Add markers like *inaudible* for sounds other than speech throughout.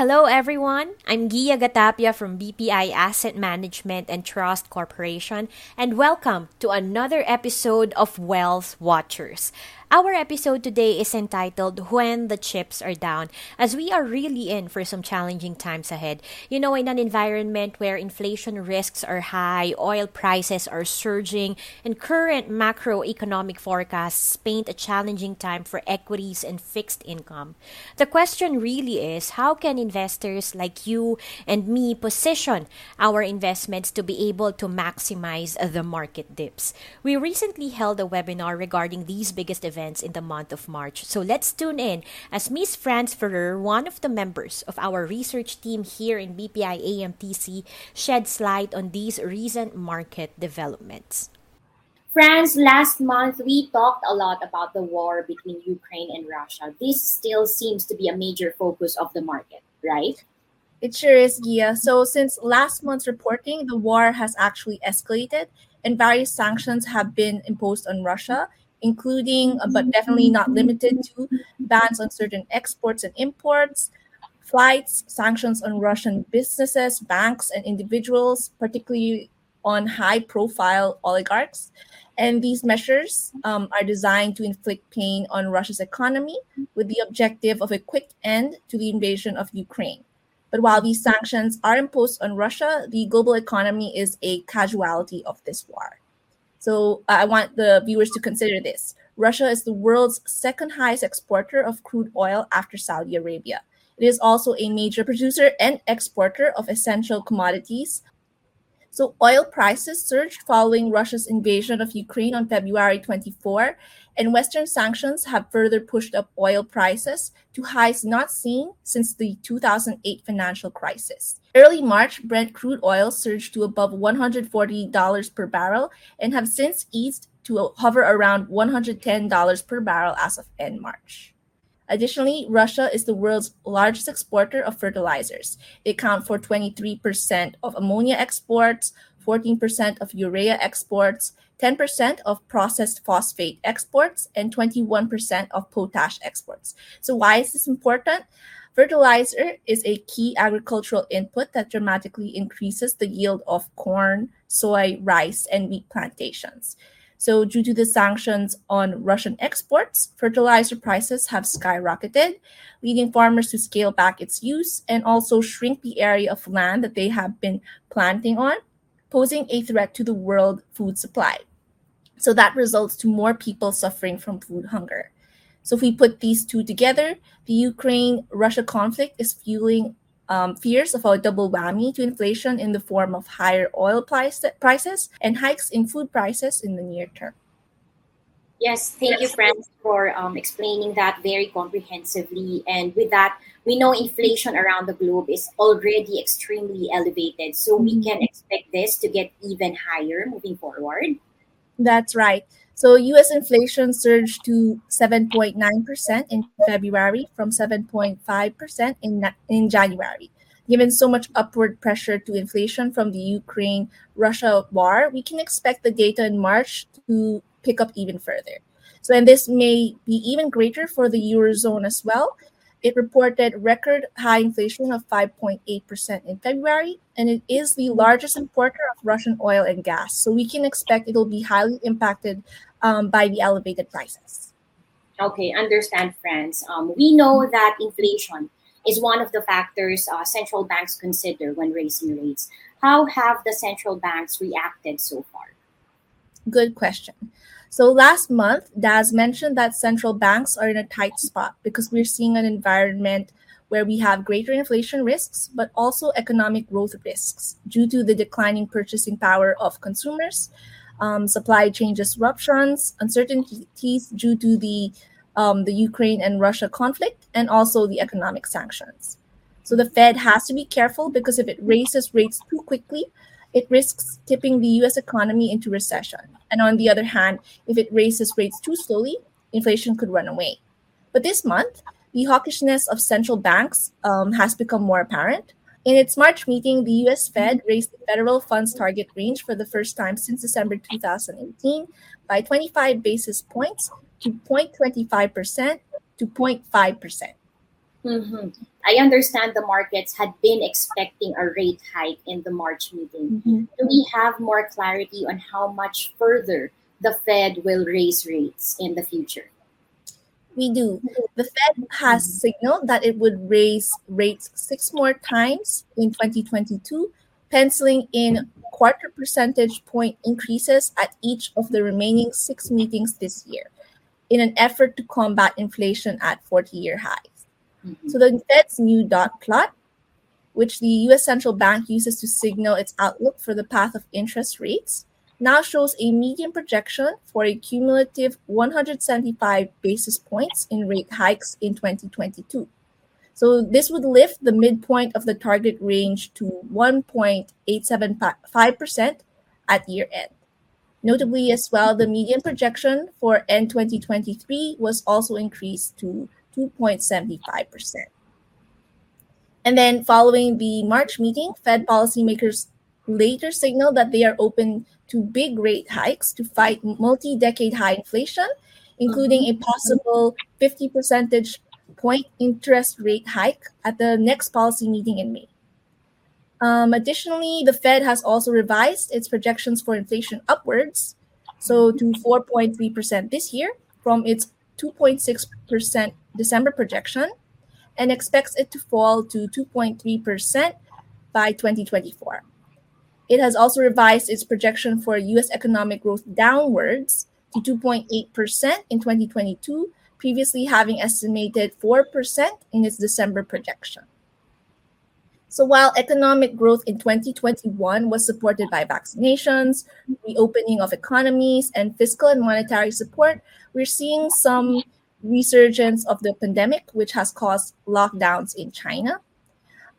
Hello, everyone. I'm Gia Gatapia from BPI Asset Management and Trust Corporation, and welcome to another episode of Wealth Watchers. Our episode today is entitled When the Chips Are Down, as we are really in for some challenging times ahead. You know, in an environment where inflation risks are high, oil prices are surging, and current macroeconomic forecasts paint a challenging time for equities and fixed income. The question really is how can investors like you and me position our investments to be able to maximize the market dips? We recently held a webinar regarding these biggest events events in the month of March. So let's tune in as Miss Franz Ferrer, one of the members of our research team here in BPI AMTC, sheds light on these recent market developments. Franz, last month we talked a lot about the war between Ukraine and Russia. This still seems to be a major focus of the market, right? It sure is, Gia. So, since last month's reporting, the war has actually escalated and various sanctions have been imposed on Russia, including uh, but definitely not limited to bans on certain exports and imports, flights, sanctions on Russian businesses, banks, and individuals, particularly on high profile oligarchs. And these measures um, are designed to inflict pain on Russia's economy with the objective of a quick end to the invasion of Ukraine. But while these sanctions are imposed on Russia, the global economy is a casualty of this war. So I want the viewers to consider this. Russia is the world's second highest exporter of crude oil after Saudi Arabia. It is also a major producer and exporter of essential commodities so oil prices surged following Russia's invasion of Ukraine on February 24, and Western sanctions have further pushed up oil prices to highs not seen since the 2008 financial crisis. Early March, Brent crude oil surged to above $140 per barrel and have since eased to hover around $110 per barrel as of end March. Additionally, Russia is the world's largest exporter of fertilizers. They account for 23% of ammonia exports, 14% of urea exports, 10% of processed phosphate exports, and 21% of potash exports. So, why is this important? Fertilizer is a key agricultural input that dramatically increases the yield of corn, soy, rice, and wheat plantations. So, due to the sanctions on Russian exports, fertilizer prices have skyrocketed, leading farmers to scale back its use and also shrink the area of land that they have been planting on, posing a threat to the world food supply. So, that results to more people suffering from food hunger. So, if we put these two together, the Ukraine Russia conflict is fueling um, fears of a double whammy to inflation in the form of higher oil price, prices and hikes in food prices in the near term. Yes, thank you, Franz, for um, explaining that very comprehensively. And with that, we know inflation around the globe is already extremely elevated. So we mm-hmm. can expect this to get even higher moving forward. That's right. So US inflation surged to 7.9% in February from 7.5% in, in January. Given so much upward pressure to inflation from the Ukraine Russia war, we can expect the data in March to pick up even further. So, and this may be even greater for the Eurozone as well, it reported record high inflation of 5.8% in February, and it is the largest importer of Russian oil and gas. So we can expect it will be highly impacted um, by the elevated prices. Okay, understand, Franz. Um, we know that inflation is one of the factors uh, central banks consider when raising rates. How have the central banks reacted so far? Good question. So last month, Daz mentioned that central banks are in a tight spot because we're seeing an environment where we have greater inflation risks, but also economic growth risks due to the declining purchasing power of consumers, um, supply chain disruptions, uncertainties due to the um, the Ukraine and Russia conflict, and also the economic sanctions. So the Fed has to be careful because if it raises rates too quickly, it risks tipping the US economy into recession. And on the other hand, if it raises rates too slowly, inflation could run away. But this month, the hawkishness of central banks um, has become more apparent. In its March meeting, the US Fed raised the federal funds target range for the first time since December 2018 by 25 basis points to 0.25% to 0.5%. Mm-hmm. I understand the markets had been expecting a rate hike in the March meeting. Mm-hmm. Do we have more clarity on how much further the Fed will raise rates in the future? We do. The Fed has signaled that it would raise rates six more times in 2022, penciling in quarter percentage point increases at each of the remaining six meetings this year in an effort to combat inflation at 40 year highs. Mm-hmm. So the Fed's new dot plot, which the US central bank uses to signal its outlook for the path of interest rates, now shows a median projection for a cumulative 175 basis points in rate hikes in 2022. So this would lift the midpoint of the target range to 1.875% at year end. Notably, as well, the median projection for end 2023 was also increased to 2.75%. And then, following the March meeting, Fed policymakers later signaled that they are open to big rate hikes to fight multi decade high inflation, including a possible 50 percentage point interest rate hike at the next policy meeting in May. Um, additionally, the Fed has also revised its projections for inflation upwards, so to 4.3% this year from its 2.6% December projection, and expects it to fall to 2.3% by 2024. It has also revised its projection for US economic growth downwards to 2.8% in 2022, previously having estimated 4% in its December projection. So while economic growth in 2021 was supported by vaccinations, reopening of economies, and fiscal and monetary support, we're seeing some resurgence of the pandemic, which has caused lockdowns in China,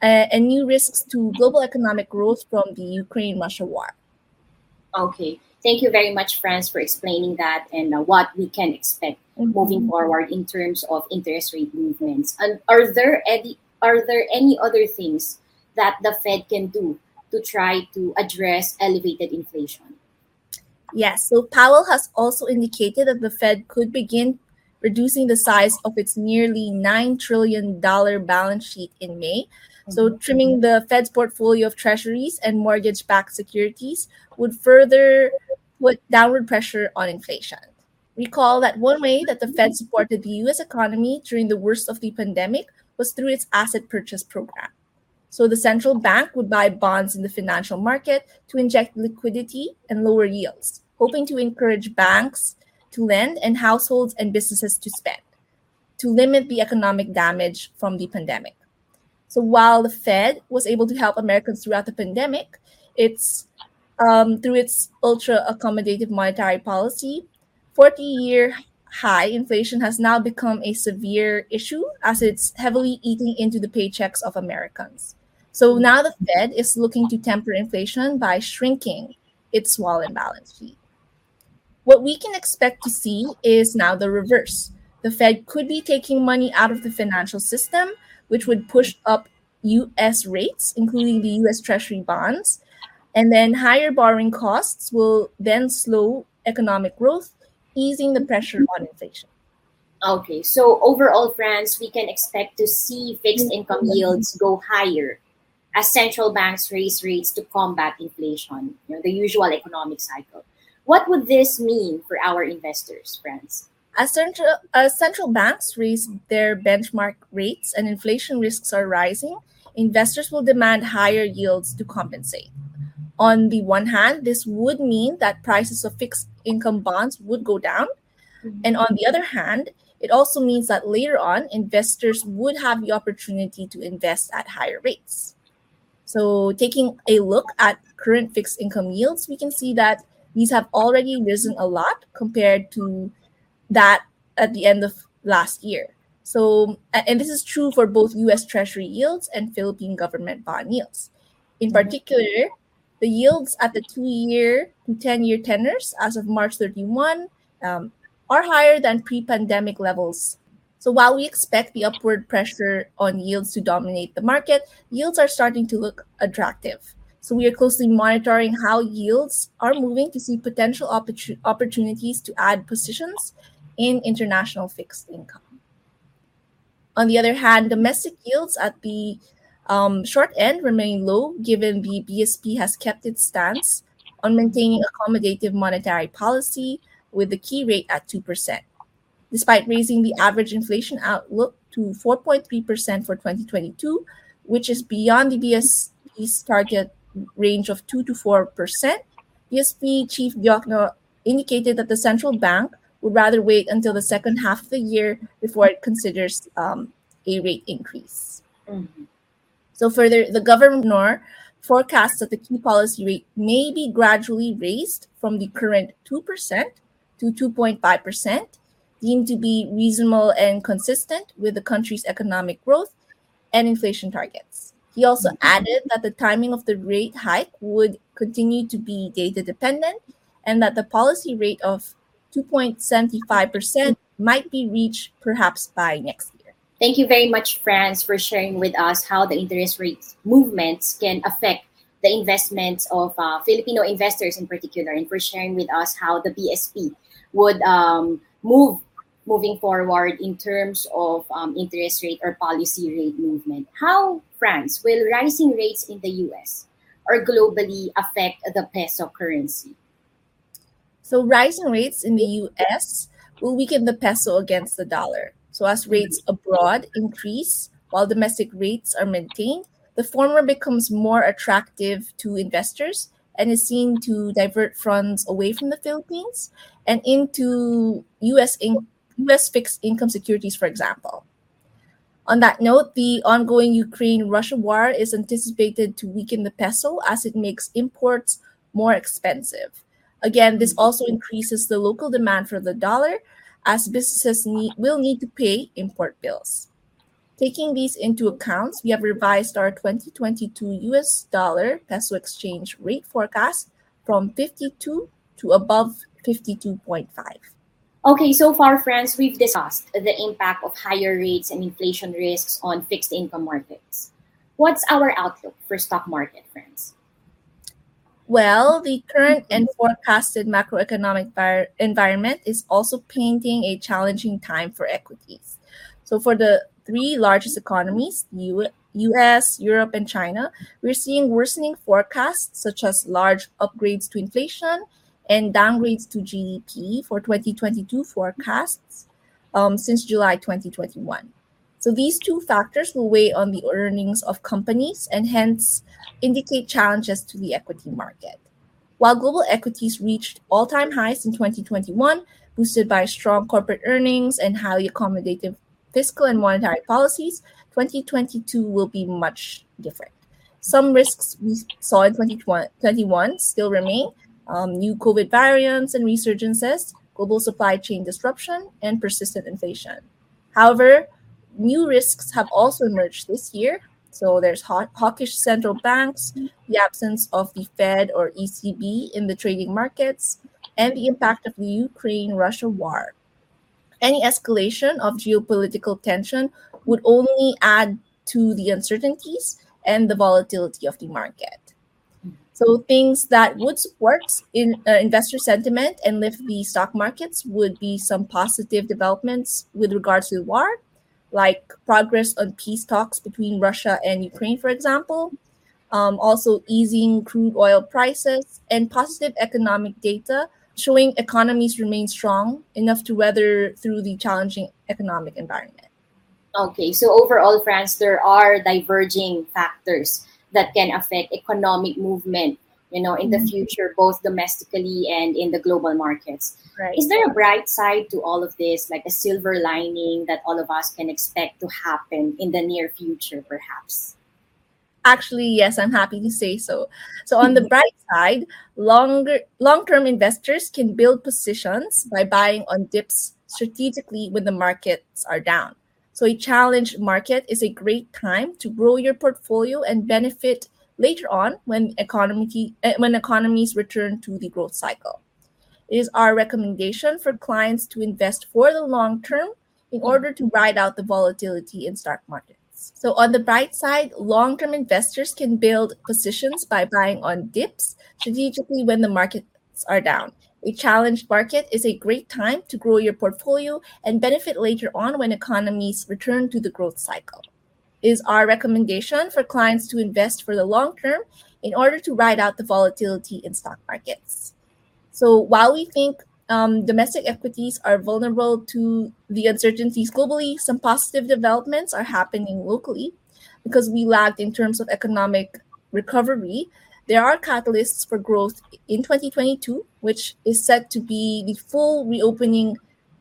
uh, and new risks to global economic growth from the Ukraine Russia war. Okay. Thank you very much, Franz, for explaining that and uh, what we can expect Mm-hmm. moving forward in terms of interest rate movements. And are there any are there any other things that the Fed can do to try to address elevated inflation? Yes, so Powell has also indicated that the Fed could begin reducing the size of its nearly $9 trillion balance sheet in May. So, mm-hmm. trimming the Fed's portfolio of treasuries and mortgage backed securities would further put downward pressure on inflation. Recall that one way that the Fed supported the US economy during the worst of the pandemic was through its asset purchase program. So the central bank would buy bonds in the financial market to inject liquidity and lower yields, hoping to encourage banks to lend and households and businesses to spend to limit the economic damage from the pandemic. So while the Fed was able to help Americans throughout the pandemic, it's um, through its ultra accommodative monetary policy, 40 year high inflation has now become a severe issue as it's heavily eating into the paychecks of Americans. So now the Fed is looking to temper inflation by shrinking its swollen balance sheet. What we can expect to see is now the reverse. The Fed could be taking money out of the financial system, which would push up US rates, including the US Treasury bonds. And then higher borrowing costs will then slow economic growth, easing the pressure on inflation. Okay, so overall, Franz, we can expect to see fixed income yields go higher as central banks raise rates to combat inflation, you know, the usual economic cycle. What would this mean for our investors, Franz? As central, as central banks raise their benchmark rates and inflation risks are rising, investors will demand higher yields to compensate. On the one hand, this would mean that prices of fixed income bonds would go down. Mm-hmm. And on the other hand, it also means that later on, investors would have the opportunity to invest at higher rates. So, taking a look at current fixed income yields, we can see that these have already risen a lot compared to that at the end of last year. So, and this is true for both US Treasury yields and Philippine government bond yields. In particular, the yields at the two year to 10 year tenors as of March 31 um, are higher than pre pandemic levels So while we expect the upward pressure on yields to dominate the market, yields are starting to look attractive. So we are closely monitoring how yields are moving to see potential opportun- opportunities to add positions in international fixed income. On the other hand, domestic yields at the um, short end remain low given the BSP has kept its stance on maintaining accommodative monetary policy with the key rate at 2%, despite raising the average inflation outlook to 4.3% for 2022, which is beyond the BSP's target range of 2 to 4%. BSP Chief Diokno indicated that the central bank would rather wait until the second half of the year before it considers um, a rate increase. Mm-hmm. So, further, the governor forecasts that the key policy rate may be gradually raised from the current 2% to 2.5%, deemed to be reasonable and consistent with the country's economic growth and inflation targets. He also mm-hmm. added that the timing of the rate hike would continue to be data dependent and that the policy rate of 2.75% might be reached perhaps by next year. Thank you very much, Franz, for sharing with us how the interest rate movements can affect the investments of uh, Filipino investors in particular, and for sharing with us how the BSP would um, move moving forward in terms of um, interest rate or policy rate movement. How, Franz, will rising rates in the US or globally affect the peso currency? So, rising rates in the US will weaken the peso against the dollar. So, as rates abroad increase while domestic rates are maintained, the former becomes more attractive to investors and is seen to divert funds away from the Philippines and into US in- US fixed income securities, for example. On that note, the ongoing Ukraine Russia war is anticipated to weaken the peso as it makes imports more expensive. Again, this also increases the local demand for the dollar as businesses need, will need to pay import bills. Taking these into account, we have revised our 2022 US dollar peso exchange rate forecast from 52 to above 52.5. Okay, so far, Franz, we've discussed the impact of higher rates and inflation risks on fixed income markets. What's our outlook for stock market, Franz? Well, the current and forecasted macroeconomic environment is also painting a challenging time for equities. So, for the three largest economies, U- US, Europe, and China, we're seeing worsening forecasts such as large upgrades to inflation and downgrades to GDP for 2022 forecasts um, since July 2021. So these two factors will weigh on the earnings of companies and hence indicate challenges to the equity market. While global equities reached all time highs in 2021, boosted by strong corporate earnings and highly accommodative fiscal and monetary policies, 2022 will be much different. Some risks we saw in 2021 still remain, um, new COVID variants and resurgences, global supply chain disruption, and persistent inflation. However, new risks have also emerged this year. So there's hawkish central banks, the absence of the Fed or ECB in the trading markets, and the impact of the Ukraine Russia war. Any escalation of geopolitical tension would only add to the uncertainties and the volatility of the market. So things that would support in uh, investor sentiment and lift the stock markets would be some positive developments with regards to the war, like progress on peace talks between Russia and Ukraine, for example. Um, also, easing crude oil prices and positive economic data showing economies remain strong enough to weather through the challenging economic environment. Okay, so overall, Franz, there are diverging factors that can affect economic movement you know in the mm-hmm. future both domestically and in the global markets right. is there a bright side to all of this like a silver lining that all of us can expect to happen in the near future perhaps actually yes i'm happy to say so so on the *laughs* bright side longer long-term investors can build positions by buying on dips strategically when the markets are down so a challenged market is a great time to grow your portfolio and benefit later on when economy when economies return to the growth cycle. It is our recommendation for clients to invest for the long term in order to ride out the volatility in stock markets. So, on the bright side, long term investors can build positions by buying on dips strategically when the markets are down. A challenged market is a great time to grow your portfolio and benefit later on when economies return to the growth cycle. It is our recommendation for clients to invest for the long term in order to ride out the volatility in stock markets. So while we think um, domestic equities are vulnerable to the uncertainties globally, some positive developments are happening locally because we lagged in terms of economic recovery there are catalysts for growth in 2022, which is set to be the full reopening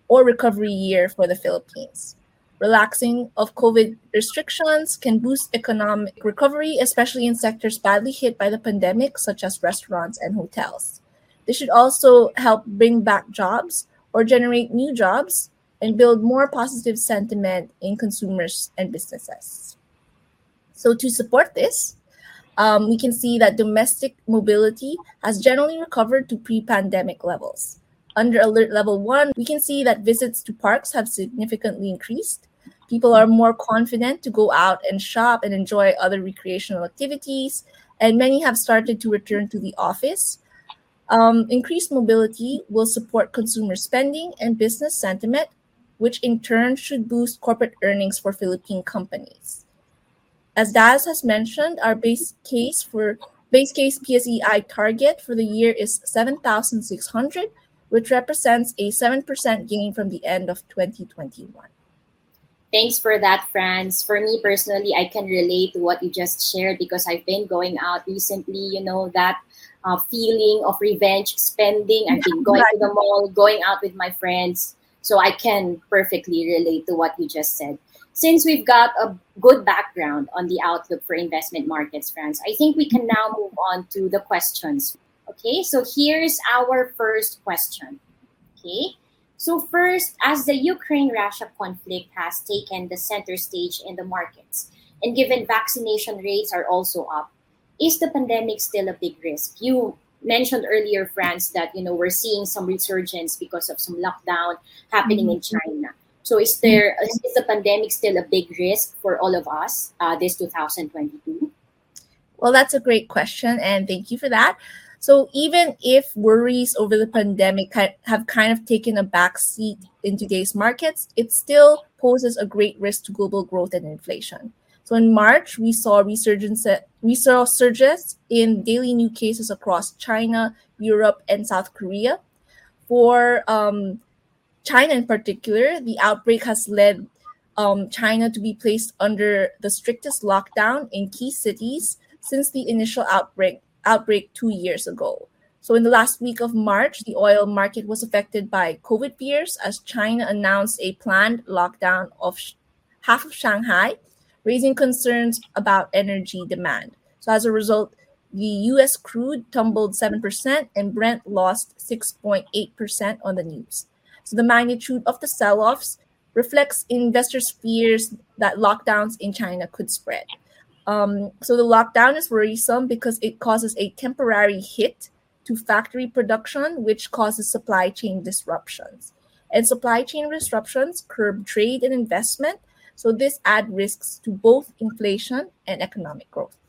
or recovery year for the Philippines. Relaxing of COVID restrictions can boost economic recovery, especially in sectors badly hit by the pandemic, such as restaurants and hotels. This should also help bring back jobs or generate new jobs and build more positive sentiment in consumers and businesses. So, to support this, um, we can see that domestic mobility has generally recovered to pre pandemic levels. Under alert level one, we can see that visits to parks have significantly increased. People are more confident to go out and shop and enjoy other recreational activities, and many have started to return to the office. Um, increased mobility will support consumer spending and business sentiment, which in turn should boost corporate earnings for Philippine companies. As Daz has mentioned, our base case for base case PSEI target for the year is 7,600, which represents a 7% gain from the end of 2021. Thanks for that, Franz. For me personally, I can relate to what you just shared because I've been going out recently. You know, that uh, feeling of revenge spending. I've been going to the mall, going out with my friends. So I can perfectly relate to what you just said since we've got a good background on the outlook for investment markets, Franz, I think we can now move on to the questions. Okay, so here's our first question. Okay, so first, as the Ukraine-Russia conflict has taken the center stage in the markets, and given vaccination rates are also up, is the pandemic still a big risk? You mentioned earlier, Franz, that you know we're seeing some resurgence because of some lockdown happening mm-hmm. in China. So is there is the pandemic still a big risk for all of us uh, this 2022? Well, that's a great question, and thank you for that. So even if worries over the pandemic have kind of taken a backseat in today's markets, it still poses a great risk to global growth and inflation. So in March, we saw resurgence we saw surges in daily new cases across China, Europe, and South Korea. For um, China in particular, the outbreak has led um, China to be placed under the strictest lockdown in key cities since the initial outbreak outbreak two years ago. So, in the last week of March, the oil market was affected by COVID fears as China announced a planned lockdown of sh- half of Shanghai, raising concerns about energy demand. So, as a result, the US crude tumbled 7% and Brent lost 6.8% on the news. So the magnitude of the sell offs reflects investors' fears that lockdowns in China could spread. Um, so the lockdown is worrisome because it causes a temporary hit to factory production, which causes supply chain disruptions. And supply chain disruptions curb trade and investment. So this adds risks to both inflation and economic growth.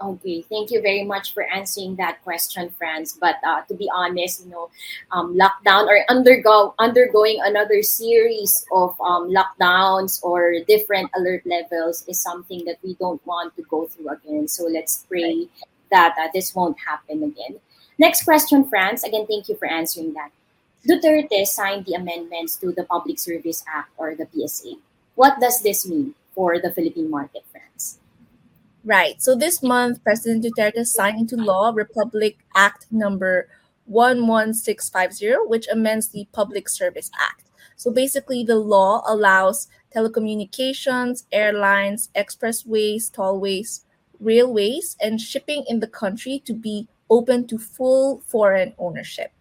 Okay, thank you very much for answering that question, Franz. But uh, to be honest, you know, um, lockdown or undergo undergoing another series of um, lockdowns or different alert levels is something that we don't want to go through again. So let's pray that uh, this won't happen again. Next question, Franz. Again, thank you for answering that. Duterte signed the amendments to the Public Service Act or the PSA. What does this mean for the Philippine market, Franz? Right. So this month, President Duterte signed into law Republic Act number 11650, which amends the Public Service Act. So basically, the law allows telecommunications, airlines, expressways, tollways, railways, and shipping in the country to be open to full foreign ownership.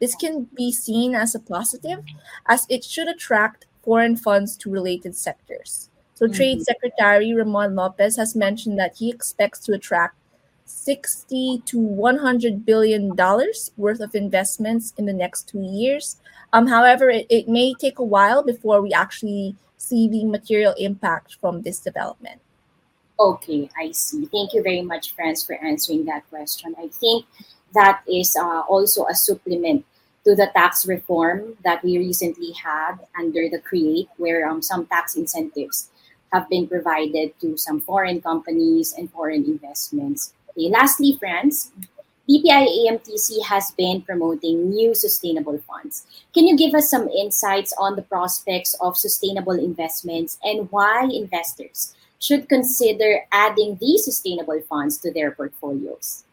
This can be seen as a positive, as it should attract foreign funds to related sectors. So, mm-hmm. Trade Secretary Ramon Lopez has mentioned that he expects to attract 60 to 100 billion dollars worth of investments in the next two years. Um, however, it, it may take a while before we actually see the material impact from this development. Okay, I see. Thank you very much, Franz, for answering that question. I think that is uh, also a supplement to the tax reform that we recently had under the CREATE, where um, some tax incentives have been provided to some foreign companies and foreign investments. Okay, lastly, Franz, BPI AMTC has been promoting new sustainable funds. Can you give us some insights on the prospects of sustainable investments and why investors should consider adding these sustainable funds to their portfolios?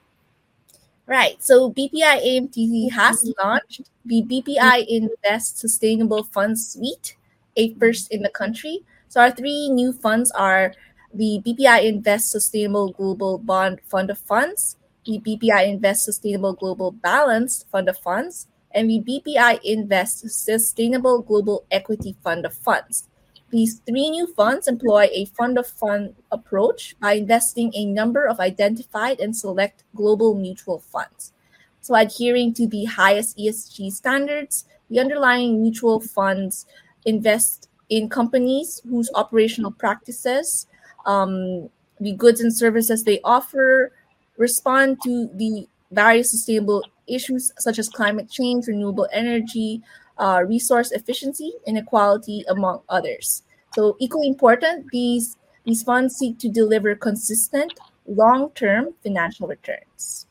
Right. So BPI AMTC has launched the BPI Invest Sustainable Funds Suite, a first in the country. So our three new funds are the BPI Invest Sustainable Global Bond Fund of Funds, the BPI Invest Sustainable Global Balanced Fund of Funds, and the BPI Invest Sustainable Global Equity Fund of Funds. These three new funds employ a fund of fund approach by investing a number of identified and select global mutual funds. So, adhering to the highest ESG standards, the underlying mutual funds invest in companies whose operational practices, um, the goods and services they offer, respond to the various sustainable issues such as climate change, renewable energy, uh, resource efficiency, inequality, among others. So, equally important, these these funds seek to deliver consistent, long-term financial returns.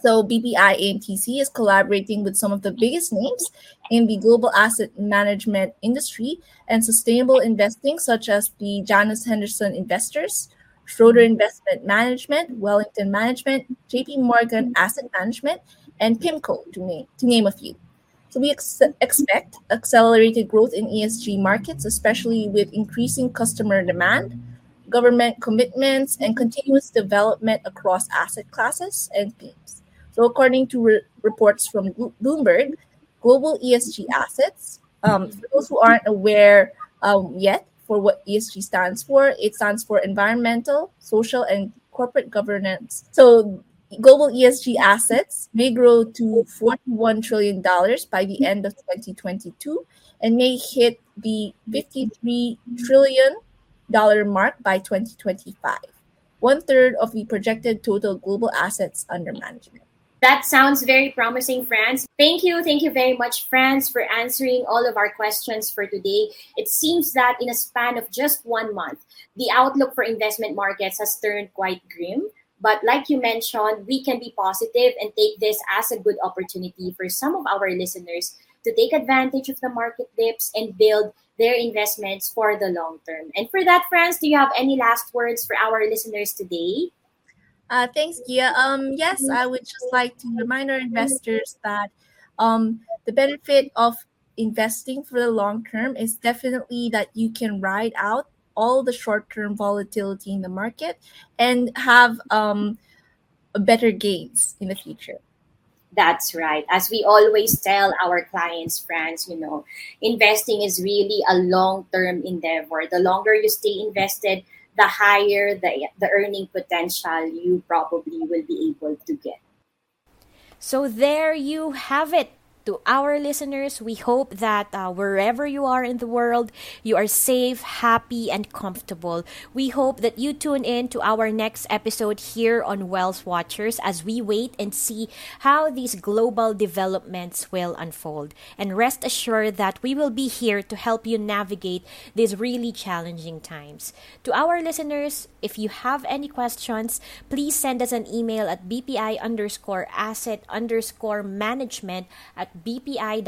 So, BPI AMTC is collaborating with some of the biggest names in the global asset management industry and sustainable investing, such as the Janus Henderson Investors, Schroder Investment Management, Wellington Management, JP Morgan Asset Management, and PIMCO, to name, to name a few. So we ex- expect accelerated growth in ESG markets, especially with increasing customer demand, government commitments, and continuous development across asset classes and themes. So, according to re- reports from Bloomberg, global ESG assets, um, for those who aren't aware um, yet for what ESG stands for, it stands for environmental, social, and corporate governance. So, global ESG assets may grow to $41 trillion by the end of 2022 and may hit the $53 trillion mark by 2025, one third of the projected total global assets under management. That sounds very promising, Franz. Thank you. Thank you very much, Franz, for answering all of our questions for today. It seems that in a span of just one month, the outlook for investment markets has turned quite grim. But like you mentioned, we can be positive and take this as a good opportunity for some of our listeners to take advantage of the market dips and build their investments for the long term. And for that, Franz, do you have any last words for our listeners today? Uh, thanks, Gia. Um, yes, I would just like to remind our investors that um, the benefit of investing for the long term is definitely that you can ride out all the short-term volatility in the market and have um, better gains in the future. That's right. As we always tell our clients, friends, you know, investing is really a long-term endeavor. The longer you stay invested, the higher the, the earning potential you probably will be able to get. So there you have it to our listeners, we hope that uh, wherever you are in the world, you are safe, happy, and comfortable. We hope that you tune in to our next episode here on Wealth Watchers as we wait and see how these global developments will unfold. And rest assured that we will be here to help you navigate these really challenging times. To our listeners, if you have any questions, please send us an email at bpi underscore asset underscore management at at bpi.com.ph.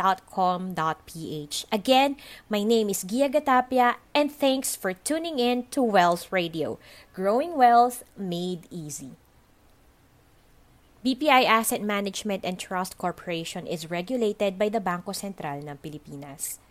Again, my name is Gia Gatapia, and thanks for tuning in to Wells Radio, growing wealth made easy. BPI Asset Management and Trust Corporation is regulated by the Banco Central ng Pilipinas.